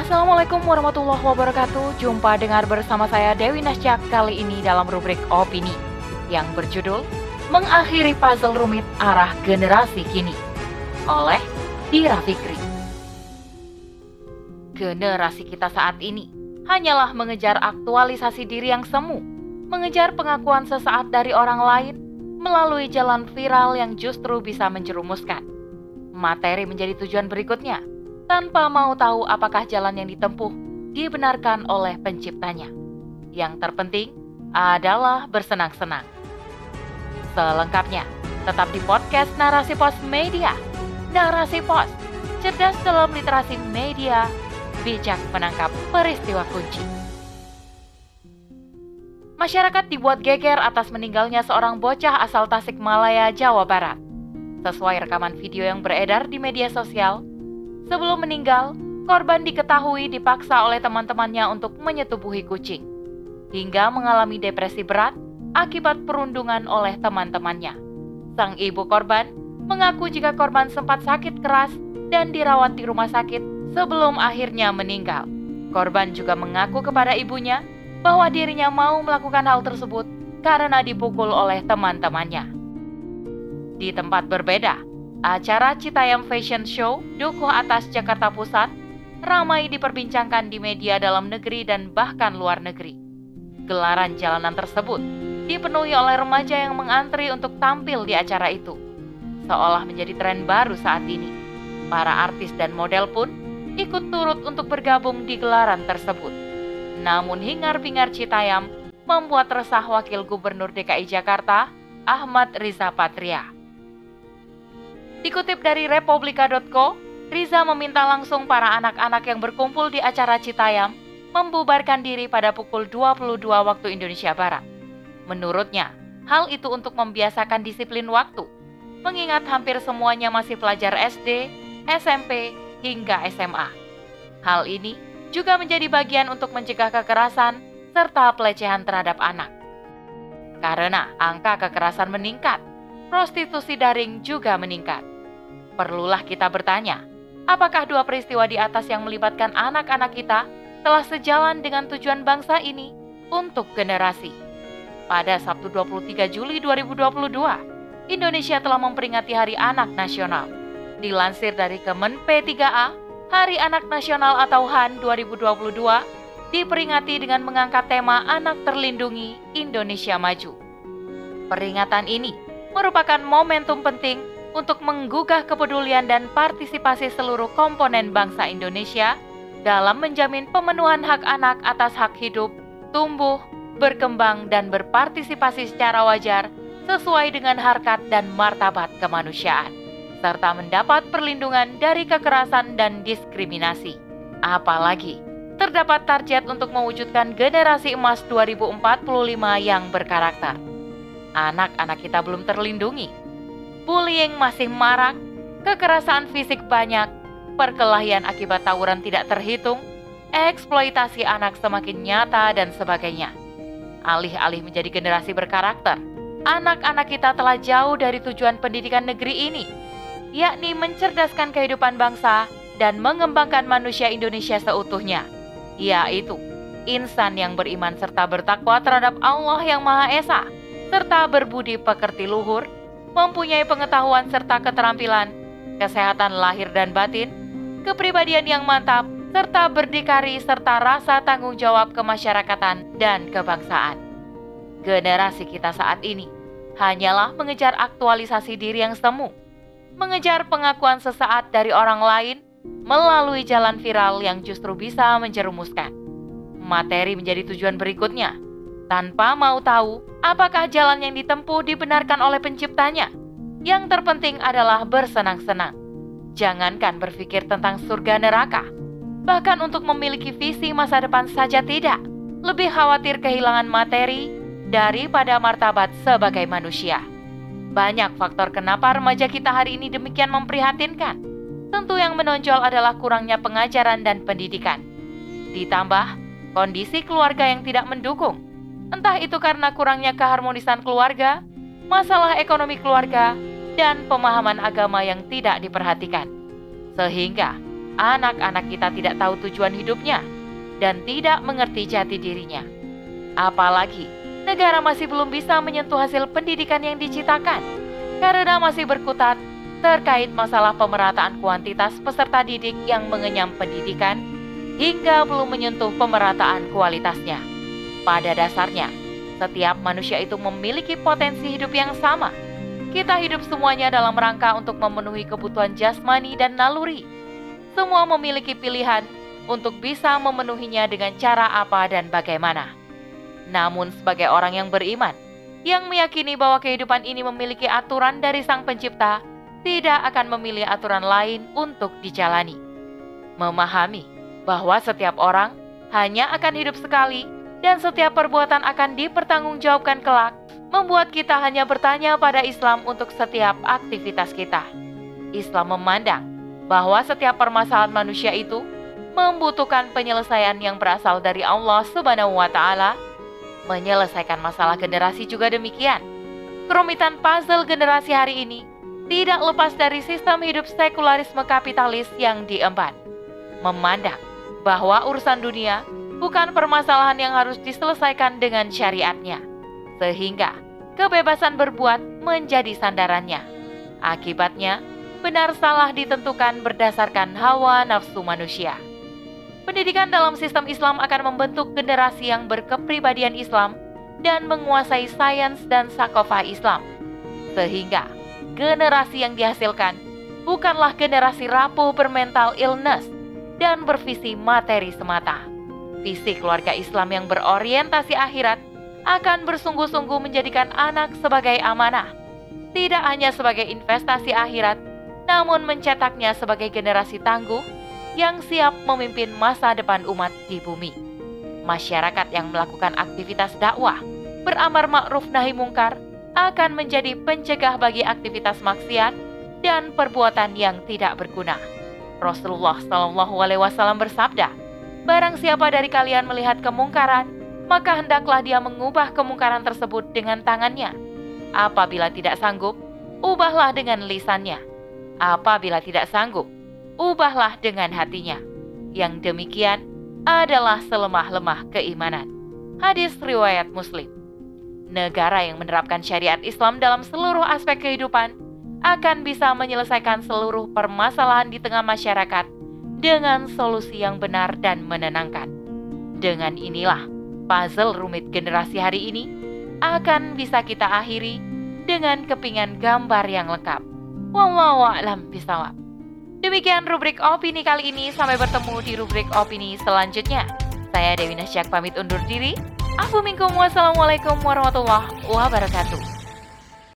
Assalamualaikum warahmatullahi wabarakatuh. Jumpa dengar bersama saya Dewi Nasjak kali ini dalam rubrik opini yang berjudul Mengakhiri Puzzle Rumit Arah Generasi Kini oleh Dira Fikri. Generasi kita saat ini hanyalah mengejar aktualisasi diri yang semu, mengejar pengakuan sesaat dari orang lain melalui jalan viral yang justru bisa menjerumuskan. Materi menjadi tujuan berikutnya, tanpa mau tahu apakah jalan yang ditempuh dibenarkan oleh penciptanya. Yang terpenting adalah bersenang-senang. Selengkapnya, tetap di podcast Narasi Pos Media. Narasi Pos, cerdas dalam literasi media, bijak menangkap peristiwa kunci. Masyarakat dibuat geger atas meninggalnya seorang bocah asal Tasikmalaya, Jawa Barat. Sesuai rekaman video yang beredar di media sosial, Sebelum meninggal, korban diketahui dipaksa oleh teman-temannya untuk menyetubuhi kucing, hingga mengalami depresi berat akibat perundungan oleh teman-temannya. Sang ibu korban mengaku jika korban sempat sakit keras dan dirawat di rumah sakit sebelum akhirnya meninggal. Korban juga mengaku kepada ibunya bahwa dirinya mau melakukan hal tersebut karena dipukul oleh teman-temannya. Di tempat berbeda, Acara Citayam Fashion Show Dukuh Atas Jakarta Pusat ramai diperbincangkan di media dalam negeri dan bahkan luar negeri. Gelaran jalanan tersebut dipenuhi oleh remaja yang mengantri untuk tampil di acara itu. Seolah menjadi tren baru saat ini. Para artis dan model pun ikut turut untuk bergabung di gelaran tersebut. Namun hingar-bingar Citayam membuat resah Wakil Gubernur DKI Jakarta, Ahmad Riza Patria. Dikutip dari republika.co, Riza meminta langsung para anak-anak yang berkumpul di acara Citayam membubarkan diri pada pukul 22 waktu Indonesia Barat. Menurutnya, hal itu untuk membiasakan disiplin waktu, mengingat hampir semuanya masih pelajar SD, SMP, hingga SMA. Hal ini juga menjadi bagian untuk mencegah kekerasan serta pelecehan terhadap anak. Karena angka kekerasan meningkat, prostitusi daring juga meningkat perlulah kita bertanya, apakah dua peristiwa di atas yang melibatkan anak-anak kita telah sejalan dengan tujuan bangsa ini untuk generasi? Pada Sabtu 23 Juli 2022, Indonesia telah memperingati Hari Anak Nasional. Dilansir dari Kemen P3A, Hari Anak Nasional atau HAN 2022 diperingati dengan mengangkat tema Anak Terlindungi Indonesia Maju. Peringatan ini merupakan momentum penting untuk menggugah kepedulian dan partisipasi seluruh komponen bangsa Indonesia dalam menjamin pemenuhan hak anak atas hak hidup, tumbuh, berkembang, dan berpartisipasi secara wajar sesuai dengan harkat dan martabat kemanusiaan, serta mendapat perlindungan dari kekerasan dan diskriminasi. Apalagi, terdapat target untuk mewujudkan generasi emas 2045 yang berkarakter. Anak-anak kita belum terlindungi, bullying masih marak, kekerasan fisik banyak, perkelahian akibat tawuran tidak terhitung, eksploitasi anak semakin nyata, dan sebagainya. Alih-alih menjadi generasi berkarakter, anak-anak kita telah jauh dari tujuan pendidikan negeri ini, yakni mencerdaskan kehidupan bangsa dan mengembangkan manusia Indonesia seutuhnya, yaitu insan yang beriman serta bertakwa terhadap Allah yang Maha Esa, serta berbudi pekerti luhur, mempunyai pengetahuan serta keterampilan, kesehatan lahir dan batin, kepribadian yang mantap, serta berdikari serta rasa tanggung jawab kemasyarakatan dan kebangsaan. Generasi kita saat ini hanyalah mengejar aktualisasi diri yang semu, mengejar pengakuan sesaat dari orang lain melalui jalan viral yang justru bisa menjerumuskan. Materi menjadi tujuan berikutnya tanpa mau tahu apakah jalan yang ditempuh dibenarkan oleh penciptanya. Yang terpenting adalah bersenang-senang. Jangankan berpikir tentang surga neraka, bahkan untuk memiliki visi masa depan saja tidak. Lebih khawatir kehilangan materi daripada martabat sebagai manusia. Banyak faktor kenapa remaja kita hari ini demikian memprihatinkan. Tentu yang menonjol adalah kurangnya pengajaran dan pendidikan. Ditambah kondisi keluarga yang tidak mendukung Entah itu karena kurangnya keharmonisan keluarga, masalah ekonomi keluarga, dan pemahaman agama yang tidak diperhatikan. Sehingga anak-anak kita tidak tahu tujuan hidupnya dan tidak mengerti jati dirinya. Apalagi negara masih belum bisa menyentuh hasil pendidikan yang diciptakan karena masih berkutat terkait masalah pemerataan kuantitas peserta didik yang mengenyam pendidikan hingga belum menyentuh pemerataan kualitasnya. Pada dasarnya, setiap manusia itu memiliki potensi hidup yang sama. Kita hidup semuanya dalam rangka untuk memenuhi kebutuhan jasmani dan naluri. Semua memiliki pilihan untuk bisa memenuhinya dengan cara apa dan bagaimana. Namun, sebagai orang yang beriman, yang meyakini bahwa kehidupan ini memiliki aturan dari Sang Pencipta, tidak akan memilih aturan lain untuk dijalani. Memahami bahwa setiap orang hanya akan hidup sekali dan setiap perbuatan akan dipertanggungjawabkan kelak, membuat kita hanya bertanya pada Islam untuk setiap aktivitas kita. Islam memandang bahwa setiap permasalahan manusia itu membutuhkan penyelesaian yang berasal dari Allah Subhanahu wa taala. Menyelesaikan masalah generasi juga demikian. Kerumitan puzzle generasi hari ini tidak lepas dari sistem hidup sekularisme kapitalis yang diemban. Memandang bahwa urusan dunia bukan permasalahan yang harus diselesaikan dengan syariatnya, sehingga kebebasan berbuat menjadi sandarannya. Akibatnya, benar salah ditentukan berdasarkan hawa nafsu manusia. Pendidikan dalam sistem Islam akan membentuk generasi yang berkepribadian Islam dan menguasai sains dan sakofa Islam, sehingga generasi yang dihasilkan bukanlah generasi rapuh bermental illness dan bervisi materi semata. Visi keluarga Islam yang berorientasi akhirat akan bersungguh-sungguh menjadikan anak sebagai amanah, tidak hanya sebagai investasi akhirat, namun mencetaknya sebagai generasi tangguh yang siap memimpin masa depan umat di bumi. Masyarakat yang melakukan aktivitas dakwah, beramar ma'ruf nahi mungkar, akan menjadi pencegah bagi aktivitas maksiat dan perbuatan yang tidak berguna. Rasulullah Shallallahu Alaihi Wasallam bersabda, "Barang siapa dari kalian melihat kemungkaran, maka hendaklah dia mengubah kemungkaran tersebut dengan tangannya. Apabila tidak sanggup, ubahlah dengan lisannya. Apabila tidak sanggup, ubahlah dengan hatinya. Yang demikian adalah selemah-lemah keimanan." Hadis riwayat Muslim negara yang menerapkan syariat Islam dalam seluruh aspek kehidupan akan bisa menyelesaikan seluruh permasalahan di tengah masyarakat dengan solusi yang benar dan menenangkan. Dengan inilah, puzzle rumit generasi hari ini akan bisa kita akhiri dengan kepingan gambar yang lengkap. Wallahu a'lam bisawab. Demikian rubrik opini kali ini. Sampai bertemu di rubrik opini selanjutnya. Saya Dewi Nasyak pamit undur diri. Wassalamualaikum warahmatullahi wabarakatuh.